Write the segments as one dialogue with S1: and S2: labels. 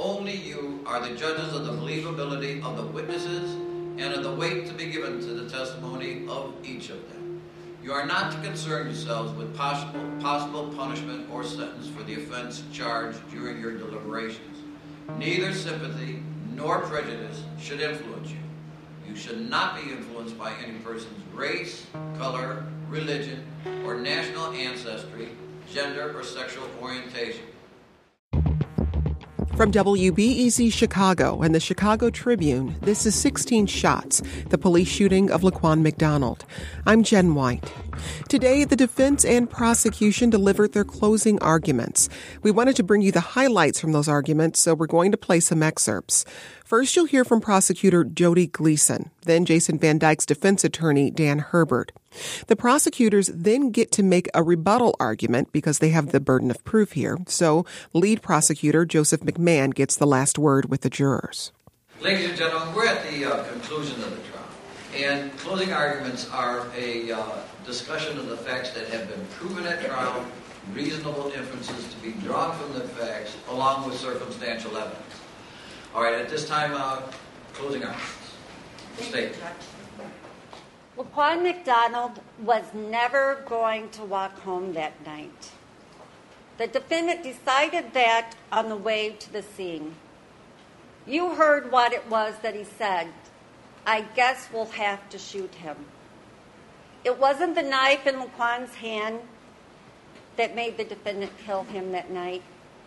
S1: only you are the judges of the believability of the witnesses and of the weight to be given to the testimony of each of them. You are not to concern yourselves with possible, possible punishment or sentence for the offense charged during your deliberations. Neither sympathy nor prejudice should influence you. You should not be influenced by any person's race, color, religion, or national ancestry, gender, or sexual orientation.
S2: From WBEZ Chicago and the Chicago Tribune, this is 16 Shots, the police shooting of Laquan McDonald. I'm Jen White. Today, the defense and prosecution delivered their closing arguments. We wanted to bring you the highlights from those arguments, so we're going to play some excerpts. First, you'll hear from prosecutor Jody Gleason, then Jason Van Dyke's defense attorney Dan Herbert. The prosecutors then get to make a rebuttal argument because they have the burden of proof here. So, lead prosecutor Joseph McMahon gets the last word with the jurors.
S1: Ladies and gentlemen, we're at the uh, conclusion of the trial, and closing arguments are a uh, discussion of the facts that have been proven at trial, reasonable inferences to be drawn from the facts, along with circumstantial evidence. All right, at this time, uh, closing arguments. State.
S3: Laquan McDonald was never going to walk home that night. The defendant decided that on the way to the scene. You heard what it was that he said. I guess we'll have to shoot him. It wasn't the knife in Laquan's hand that made the defendant kill him that night.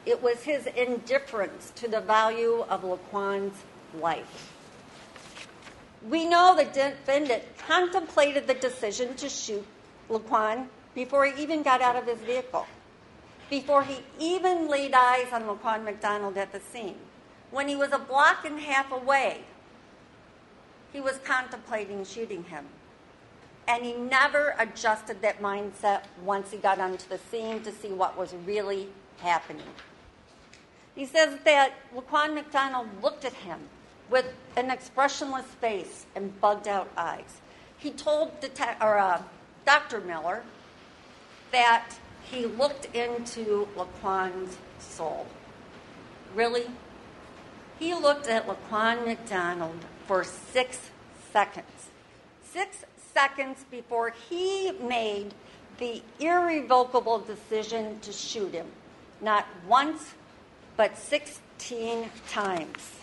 S3: It was his indifference to the value of Laquan's life. We know the defendant contemplated the decision to shoot Laquan before he even got out of his vehicle, before he even laid eyes on Laquan McDonald at the scene. When he was a block and a half away, he was contemplating shooting him. And he never adjusted that mindset once he got onto the scene to see what was really happening. He says that Laquan McDonald looked at him with an expressionless face and bugged out eyes. He told or, uh, Dr. Miller that he looked into Laquan's soul. Really? He looked at Laquan McDonald for six seconds. Six seconds before he made the irrevocable decision to shoot him. Not once, but 16 times.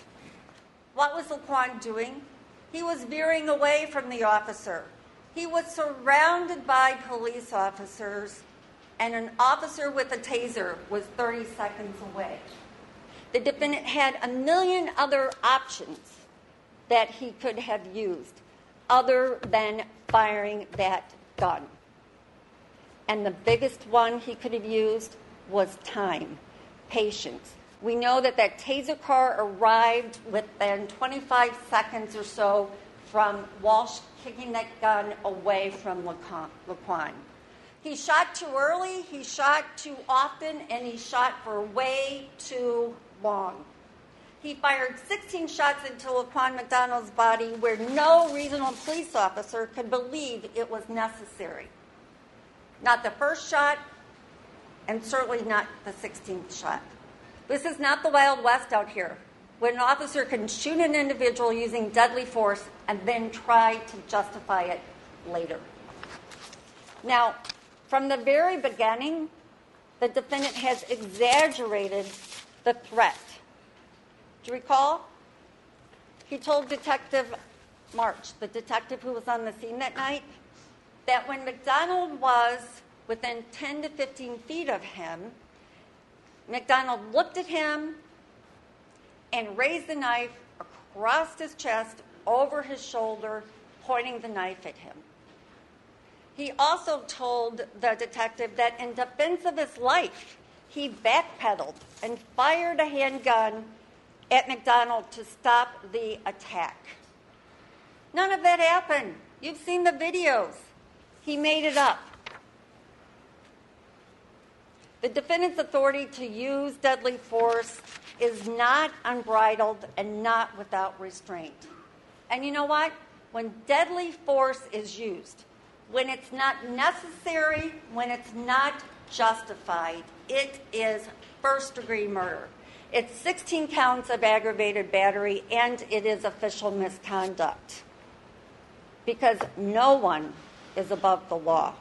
S3: What was Laquan doing? He was veering away from the officer. He was surrounded by police officers, and an officer with a taser was 30 seconds away. The defendant had a million other options that he could have used other than firing that gun. And the biggest one he could have used was time, patience. We know that that taser car arrived within 25 seconds or so from Walsh kicking that gun away from Laquan. He shot too early, he shot too often, and he shot for way too long. He fired 16 shots into Laquan McDonald's body where no reasonable police officer could believe it was necessary. Not the first shot, and certainly not the 16th shot. This is not the Wild West out here, when an officer can shoot an individual using deadly force and then try to justify it later. Now, from the very beginning, the defendant has exaggerated the threat. Do you recall? He told Detective March, the detective who was on the scene that night, that when McDonald was within 10 to 15 feet of him, McDonald looked at him and raised the knife across his chest over his shoulder, pointing the knife at him. He also told the detective that in defense of his life, he backpedaled and fired a handgun at McDonald to stop the attack. None of that happened. You've seen the videos. He made it up. The defendant's authority to use deadly force is not unbridled and not without restraint. And you know what? When deadly force is used, when it's not necessary, when it's not justified, it is first degree murder. It's 16 counts of aggravated battery, and it is official misconduct. Because no one is above the law.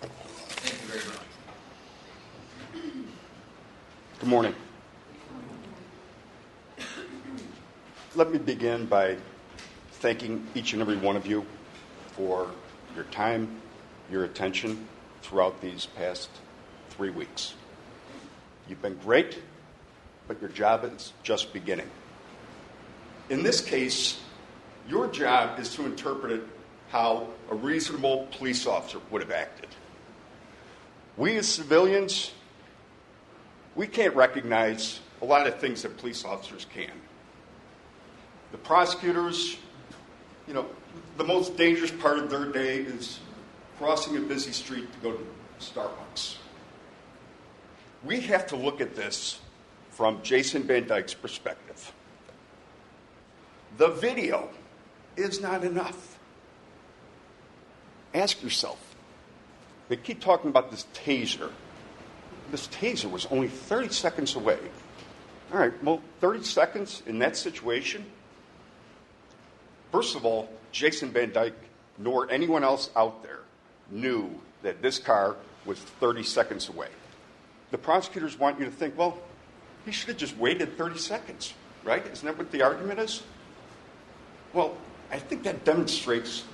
S1: Thank you very much.
S4: Good morning. Let me begin by thanking each and every one of you for your time, your attention throughout these past three weeks. You've been great, but your job is just beginning. In this case, your job is to interpret it how a reasonable police officer would have acted. We as civilians, we can't recognize a lot of things that police officers can. The prosecutors, you know, the most dangerous part of their day is crossing a busy street to go to Starbucks. We have to look at this from Jason Van Dyke's perspective. The video is not enough. Ask yourself. They keep talking about this taser. This taser was only 30 seconds away. All right, well, 30 seconds in that situation? First of all, Jason Van Dyke nor anyone else out there knew that this car was 30 seconds away. The prosecutors want you to think, well, he should have just waited 30 seconds, right? Isn't that what the argument is? Well, I think that demonstrates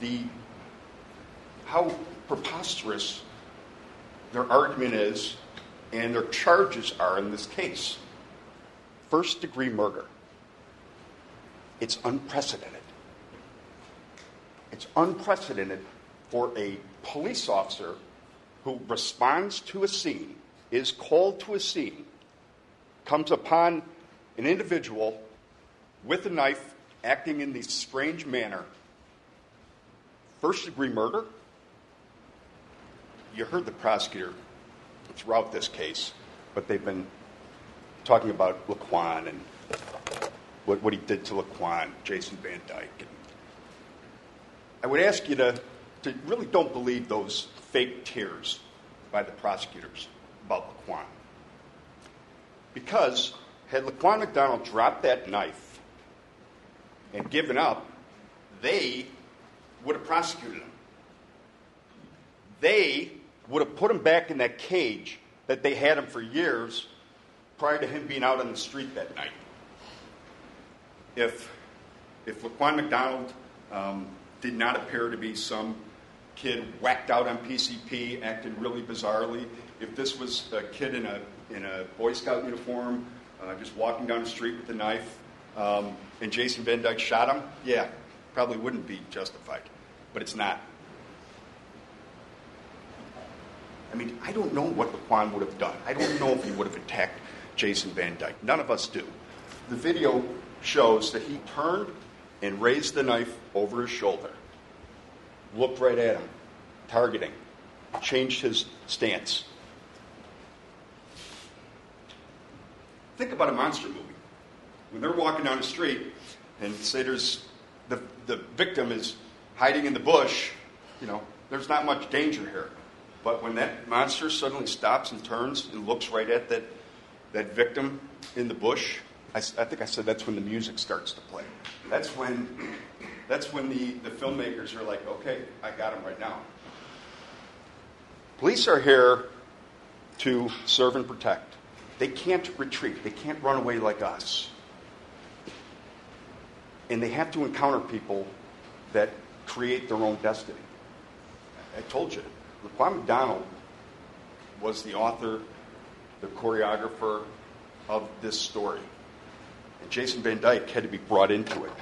S4: the how preposterous their argument is and their charges are in this case. First degree murder. It's unprecedented. It's unprecedented for a police officer who responds to a scene, is called to a scene, comes upon an individual with a knife acting in this strange manner. First degree murder. You heard the prosecutor throughout this case, but they've been talking about Laquan and what, what he did to Laquan, Jason Van Dyke. And I would ask you to, to really don't believe those fake tears by the prosecutors about Laquan. Because had Laquan McDonald dropped that knife and given up, they would have prosecuted him. They would have put him back in that cage that they had him for years prior to him being out on the street that night. If, if Laquan McDonald um, did not appear to be some kid whacked out on PCP, acting really bizarrely, if this was a kid in a, in a Boy Scout uniform, uh, just walking down the street with a knife, um, and Jason Van Dyke shot him, yeah, probably wouldn't be justified. But it's not. I mean, I don't know what Laquan would have done. I don't know if he would have attacked Jason Van Dyke. None of us do. The video shows that he turned and raised the knife over his shoulder, looked right at him, targeting, changed his stance. Think about a monster movie. When they're walking down the street and say there's the, the victim is hiding in the bush, you know, there's not much danger here. But when that monster suddenly stops and turns and looks right at that, that victim in the bush, I, I think I said that's when the music starts to play. That's when, that's when the, the filmmakers are like, okay, I got him right now. Police are here to serve and protect. They can't retreat, they can't run away like us. And they have to encounter people that create their own destiny. I told you, Laquan McDonald was the author, the choreographer of this story. And Jason Van Dyke had to be brought into it.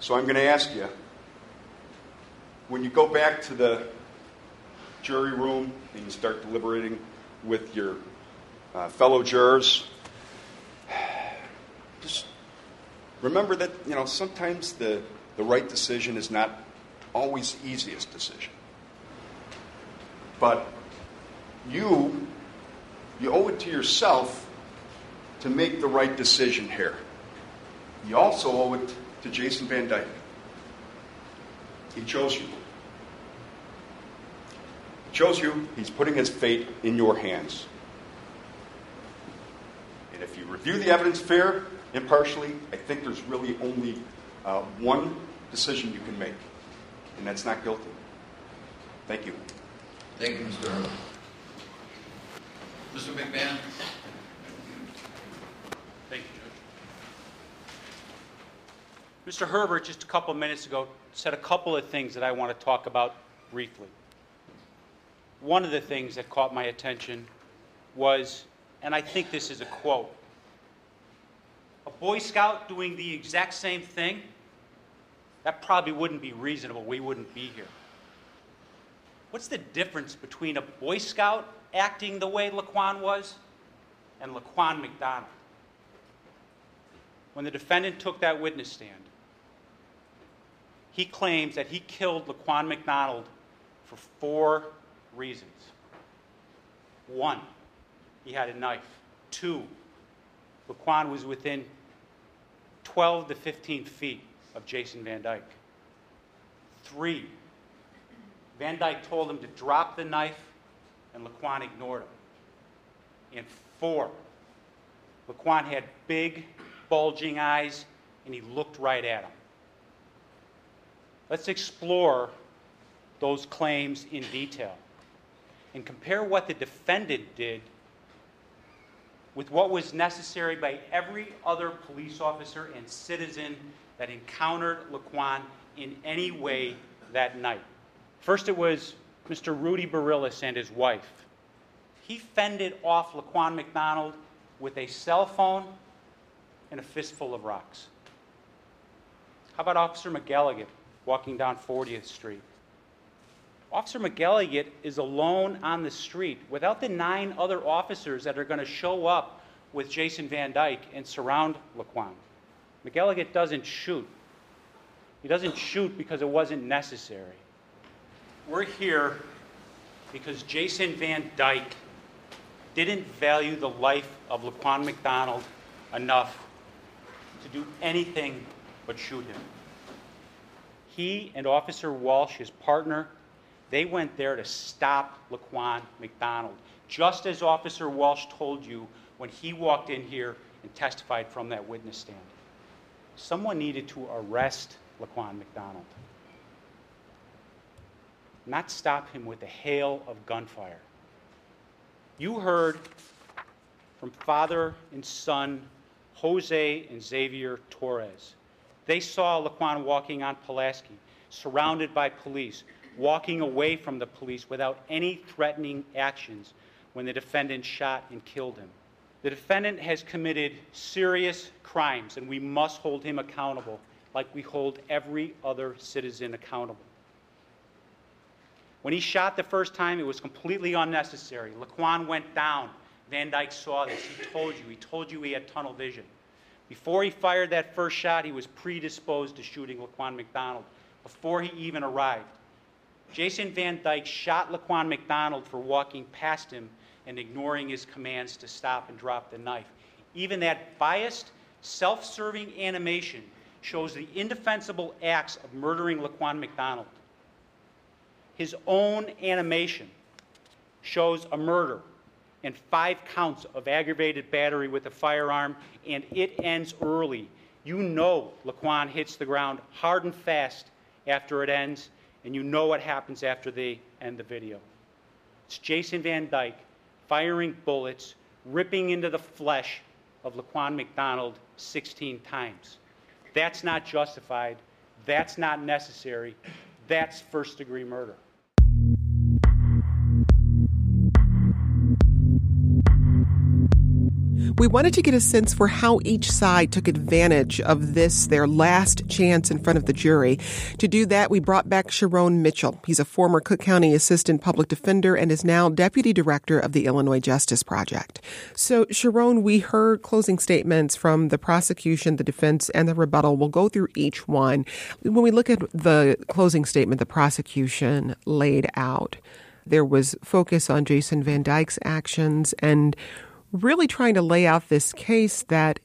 S4: So I'm going to ask you when you go back to the jury room and you start deliberating with your uh, fellow jurors, just remember that you know sometimes the, the right decision is not always the easiest decision. But you you owe it to yourself to make the right decision here. You also owe it to Jason Van Dyke. He chose you. shows you he's putting his fate in your hands. And if you review the evidence fair, impartially, I think there's really only uh, one decision you can make, and that's not guilty. Thank you.
S1: Thank you, Mr. Herbert. Mr. McMahon?
S5: Thank you, Judge. Mr. Herbert, just a couple of minutes ago, said a couple of things that I want to talk about briefly. One of the things that caught my attention was, and I think this is a quote, a Boy Scout doing the exact same thing, that probably wouldn't be reasonable. We wouldn't be here. What's the difference between a Boy Scout acting the way Laquan was and Laquan McDonald? When the defendant took that witness stand, he claims that he killed Laquan McDonald for four reasons. One, he had a knife. Two, Laquan was within 12 to 15 feet of Jason Van Dyke. Three, Van Dyke told him to drop the knife, and Laquan ignored him. And four, Laquan had big, bulging eyes, and he looked right at him. Let's explore those claims in detail and compare what the defendant did with what was necessary by every other police officer and citizen that encountered Laquan in any way that night. First, it was Mr. Rudy Barillas and his wife. He fended off Laquan McDonald with a cell phone and a fistful of rocks. How about Officer McElligott walking down 40th Street? Officer McElligott is alone on the street without the nine other officers that are going to show up with Jason Van Dyke and surround Laquan. McElligott doesn't shoot. He doesn't shoot because it wasn't necessary. We're here because Jason Van Dyke didn't value the life of Laquan McDonald enough to do anything but shoot him. He and Officer Walsh, his partner, they went there to stop Laquan McDonald, just as Officer Walsh told you when he walked in here and testified from that witness stand. Someone needed to arrest Laquan McDonald, not stop him with a hail of gunfire. You heard from father and son, Jose and Xavier Torres. They saw Laquan walking on Pulaski, surrounded by police, walking away from the police without any threatening actions when the defendant shot and killed him. The defendant has committed serious crimes, and we must hold him accountable like we hold every other citizen accountable. When he shot the first time, it was completely unnecessary. Laquan went down. Van Dyke saw this. He told you. He told you he had tunnel vision. Before he fired that first shot, he was predisposed to shooting Laquan McDonald before he even arrived. Jason Van Dyke shot Laquan McDonald for walking past him and ignoring his commands to stop and drop the knife. Even that biased, self serving animation shows the indefensible acts of murdering Laquan McDonald. His own animation shows a murder and five counts of aggravated battery with a firearm, and it ends early. You know Laquan hits the ground hard and fast after it ends, and you know what happens after they end the video. It's Jason Van Dyke firing bullets, ripping into the flesh of Laquan McDonald 16 times. That's not justified. That's not necessary. That's first degree murder.
S2: We wanted to get a sense for how each side took advantage of this, their last chance in front of the jury. To do that, we brought back Sharone Mitchell. He's a former Cook County Assistant Public Defender and is now Deputy Director of the Illinois Justice Project. So, Sharone, we heard closing statements from the prosecution, the defense, and the rebuttal. We'll go through each one. When we look at the closing statement the prosecution laid out, there was focus on Jason Van Dyke's actions and really trying to lay out this case that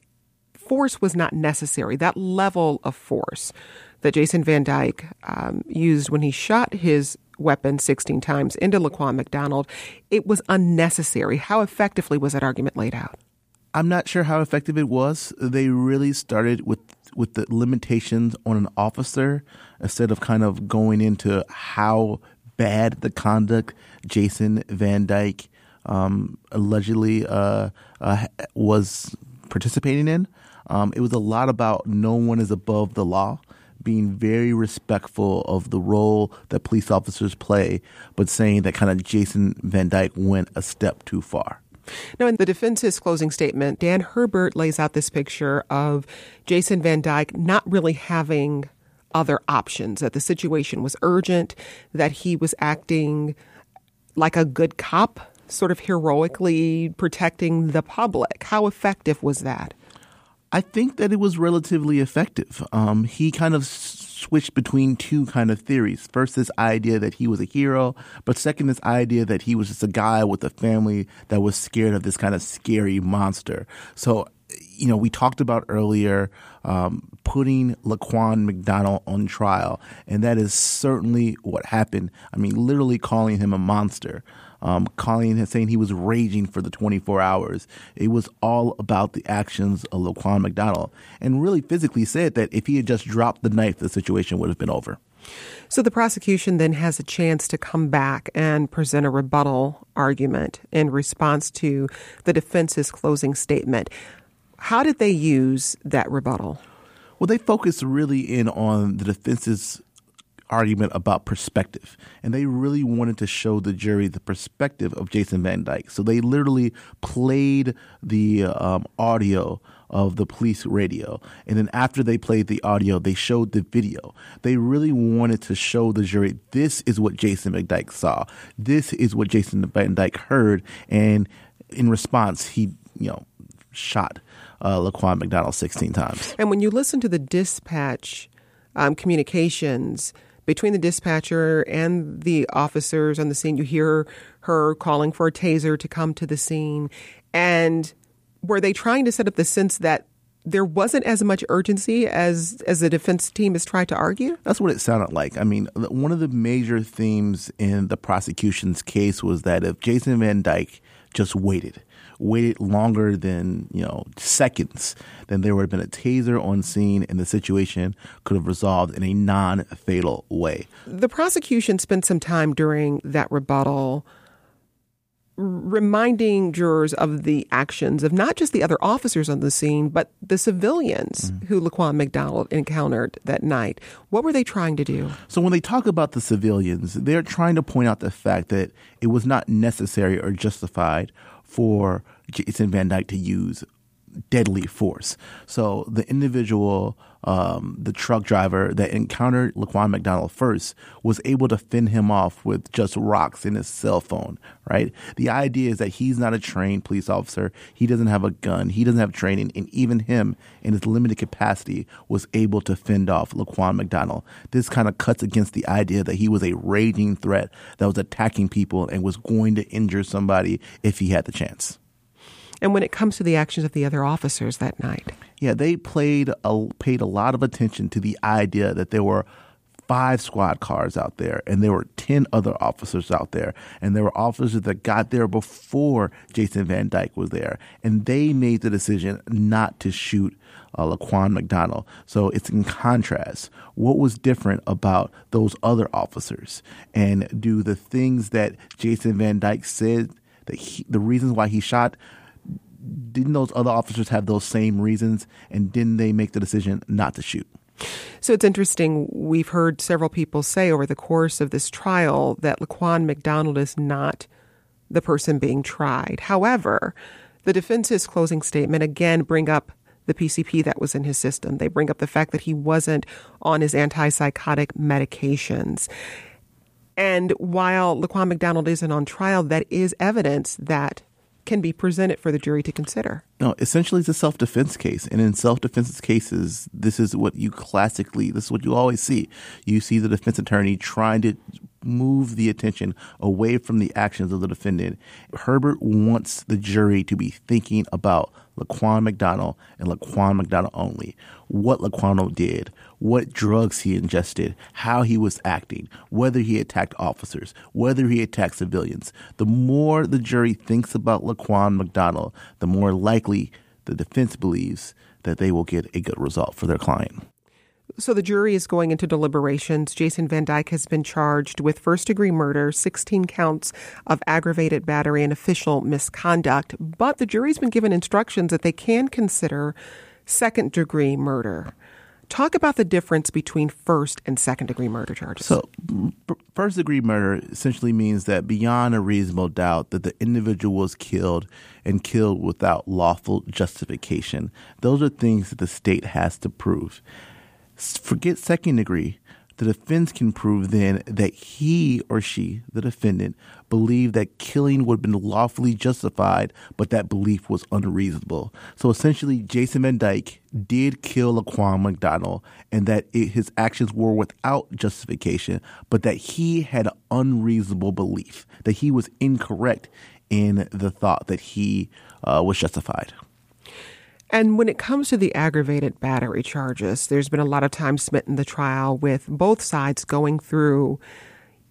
S2: force was not necessary, that level of force that Jason Van Dyke um, used when he shot his weapon 16 times into Laquan McDonald, it was unnecessary. How effectively was that argument laid out?
S6: I'm not sure how effective it was. They really started with with the limitations on an officer instead of kind of going into how bad the conduct Jason Van Dyke um, allegedly uh, uh, was participating in. Um, it was a lot about no one is above the law, being very respectful of the role that police officers play, but saying that kind of Jason Van Dyke went a step too far.
S2: Now, in the defense's closing statement, Dan Herbert lays out this picture of Jason Van Dyke not really having other options, that the situation was urgent, that he was acting like a good cop, sort of heroically protecting the public. How effective was that?
S6: I think that it was relatively effective. Um, he kind of switched between two kind of theories. First, this idea that he was a hero, but second, this idea that he was just a guy with a family that was scared of this kind of scary monster. So, you know, we talked about earlier um, putting Laquan McDonald on trial, and that is certainly what happened. I mean, literally calling him a monster um, calling him saying he was raging for the 24 hours. It was all about the actions of Laquan McDonald, and really physically said that if he had just dropped the knife, the situation would have been over.
S2: So the prosecution then has a chance to come back and present a rebuttal argument in response to the defense's closing statement. How did they use that rebuttal?
S6: Well, they focused really in on the defense's argument about perspective. And they really wanted to show the jury the perspective of Jason Van Dyke. So they literally played the um, audio of the police radio. And then after they played the audio, they showed the video. They really wanted to show the jury this is what Jason Van Dyke saw. This is what Jason Van Dyke heard. And in response, he, you know, shot uh, Laquan McDonald 16 times.
S2: And when you listen to the dispatch um, communications, between the dispatcher and the officers on the scene. You hear her calling for a taser to come to the scene. And were they trying to set up the sense that there wasn't as much urgency as as the defense team has tried to argue?
S6: That's what it sounded like. I mean, one of the major themes in the prosecution's case was that if Jason Van Dyke just waited, waited longer than, you know, seconds, then there would have been a taser on scene and the situation could have resolved in a non fatal way.
S2: The prosecution spent some time during that rebuttal reminding jurors of the actions of not just the other officers on the scene, but the civilians mm-hmm. who Laquan McDonald encountered that night. What were they trying to do?
S6: So, when they talk about the civilians, they're trying to point out the fact that it was not necessary or justified for Jason Van Dyke to use deadly force. So the individual, um, the truck driver that encountered Laquan McDonald first was able to fend him off with just rocks in his cell phone, right? The idea is that he's not a trained police officer. He doesn't have a gun. He doesn't have training. And even him, in his limited capacity, was able to fend off Laquan McDonald. This kind of cuts against the idea that he was a raging threat that was attacking people and was going to injure somebody if he had the chance
S2: and when it comes to the actions of the other officers that night.
S6: Yeah, they played a, paid a lot of attention to the idea that there were five squad cars out there and there were 10 other officers out there and there were officers that got there before Jason Van Dyke was there and they made the decision not to shoot uh, Laquan McDonald. So it's in contrast. What was different about those other officers? And do the things that Jason Van Dyke said that he, the reasons why he shot didn't those other officers have those same reasons and didn't they make the decision not to shoot?
S2: So it's interesting. We've heard several people say over the course of this trial that Laquan McDonald is not the person being tried. However, the defense's closing statement again bring up the PCP that was in his system. They bring up the fact that he wasn't on his antipsychotic medications. And while Laquan McDonald isn't on trial, that is evidence that can be presented for the jury to consider.
S6: No, essentially it's a self-defense case. And in self-defense cases, this is what you classically, this is what you always see. You see the defense attorney trying to move the attention away from the actions of the defendant. Herbert wants the jury to be thinking about Laquan McDonald and Laquan McDonald only. What Laquan did, what drugs he ingested, how he was acting, whether he attacked officers, whether he attacked civilians. The more the jury thinks about Laquan McDonald, the more likely the defense believes that they will get a good result for their client.
S2: So the jury is going into deliberations. Jason Van Dyke has been charged with first degree murder, 16 counts of aggravated battery and official misconduct, but the jury's been given instructions that they can consider second degree murder. Talk about the difference between first and second degree murder charges.
S6: So, first degree murder essentially means that beyond a reasonable doubt that the individual was killed and killed without lawful justification. Those are things that the state has to prove. Forget second degree. The defense can prove then that he or she, the defendant, believed that killing would have been lawfully justified, but that belief was unreasonable. So essentially, Jason Van Dyke did kill Laquan McDonald and that it, his actions were without justification, but that he had unreasonable belief, that he was incorrect in the thought that he uh, was justified.
S2: And when it comes to the aggravated battery charges, there's been a lot of time spent in the trial with both sides going through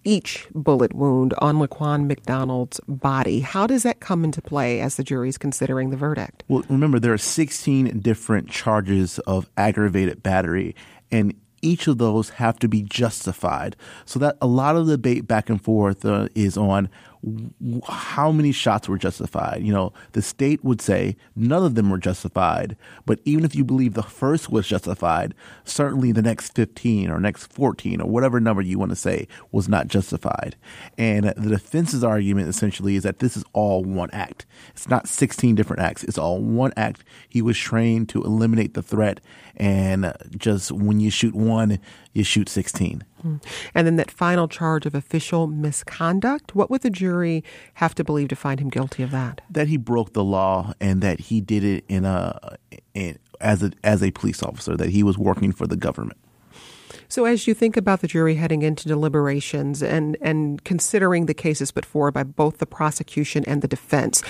S2: each bullet wound on Laquan McDonald's body. How does that come into play as the jury's considering the verdict?
S6: Well, remember, there are 16 different charges of aggravated battery, and each of those have to be justified. So that a lot of the debate back and forth uh, is on how many shots were justified. You know, the state would say none of them were justified, but even if you believe the first was justified, certainly the next 15 or next 14 or whatever number you want to say was not justified. And the defense's argument essentially is that this is all one act. It's not 16 different acts. It's all one act. He was trained to eliminate the threat and just when you shoot one, you shoot 16.
S2: And then that final charge of official misconduct, what would the jury have to believe to find him guilty of that?
S6: That he broke the law and that he did it in a in, as a as a police officer, that he was working for the government.
S2: So, as you think about the jury heading into deliberations and, and considering the cases put forward by both the prosecution and the defense,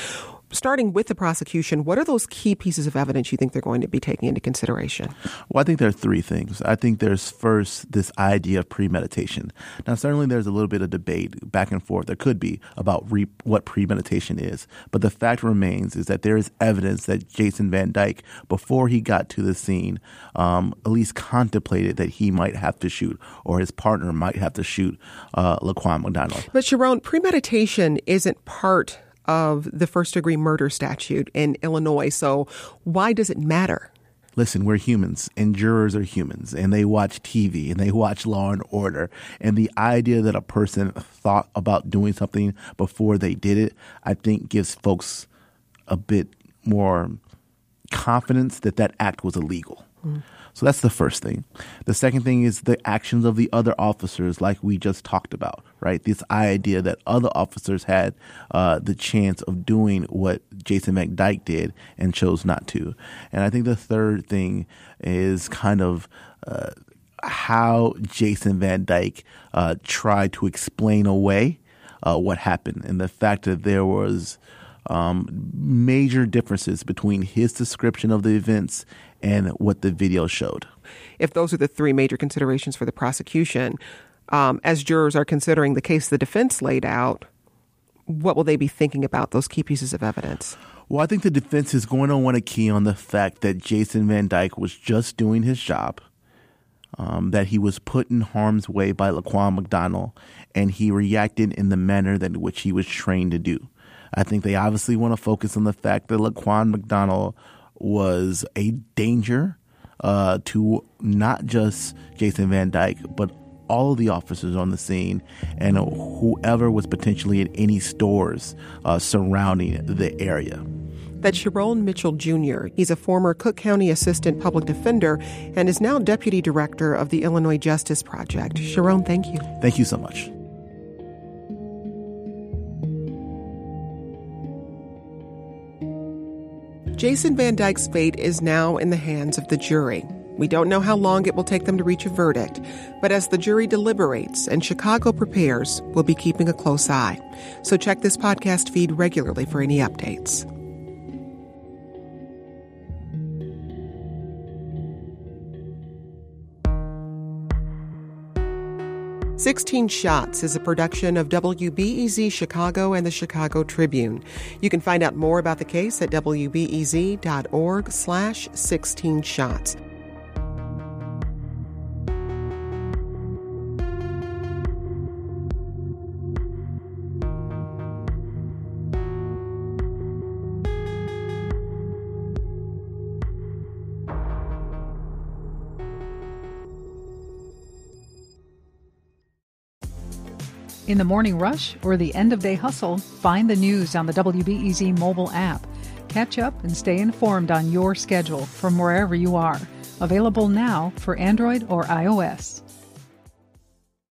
S2: starting with the prosecution, what are those key pieces of evidence you think they're going to be taking into consideration?
S6: Well, I think there are three things. I think there's first this idea of premeditation. Now, certainly there's a little bit of debate back and forth. There could be about re- what premeditation is, but the fact remains is that there is evidence that Jason Van Dyke, before he got to the scene, um, at least contemplated that he might have to shoot or his partner might have to shoot uh, Laquan McDonald.
S2: But Sharone, premeditation isn't part of the first degree murder statute in Illinois. So why does it matter?
S6: listen, we're humans and jurors are humans and they watch TV and they watch Law and Order. And the idea that a person thought about doing something before they did it, I think gives folks a bit more confidence that that act was illegal. Mm. So that's the first thing. The second thing is the actions of the other officers, like we just talked about, right? This idea that other officers had uh, the chance of doing what Jason McDyke did and chose not to. And I think the third thing is kind of uh, how Jason Van Dyke uh, tried to explain away uh, what happened and the fact that there was um, major differences between his description of the events and what the video showed.
S2: If those are the three major considerations for the prosecution, um, as jurors are considering the case the defense laid out, what will they be thinking about those key pieces of evidence?
S6: Well, I think the defense is going to want to key on the fact that Jason Van Dyke was just doing his job, um, that he was put in harm's way by Laquan McDonald, and he reacted in the manner that which he was trained to do. I think they obviously want to focus on the fact that Laquan McDonald was a danger uh, to not just Jason Van Dyke, but all of the officers on the scene and whoever was potentially in any stores uh, surrounding the area.
S2: That's Sharone Mitchell Jr. He's a former Cook County Assistant Public Defender and is now Deputy Director of the Illinois Justice Project. Sharone, thank you.
S6: Thank you so much.
S2: Jason Van Dyke's fate is now in the hands of the jury. We don't know how long it will take them to reach a verdict, but as the jury deliberates and Chicago prepares, we'll be keeping a close eye. So check this podcast feed regularly for any updates. 16 Shots is a production of WBEZ Chicago and the Chicago Tribune. You can find out more about the case at wbez.org slash 16 shots.
S7: In the morning rush or the end of day hustle, find the news on the WBEZ mobile app. Catch up and stay informed on your schedule from wherever you are. Available now for Android or iOS.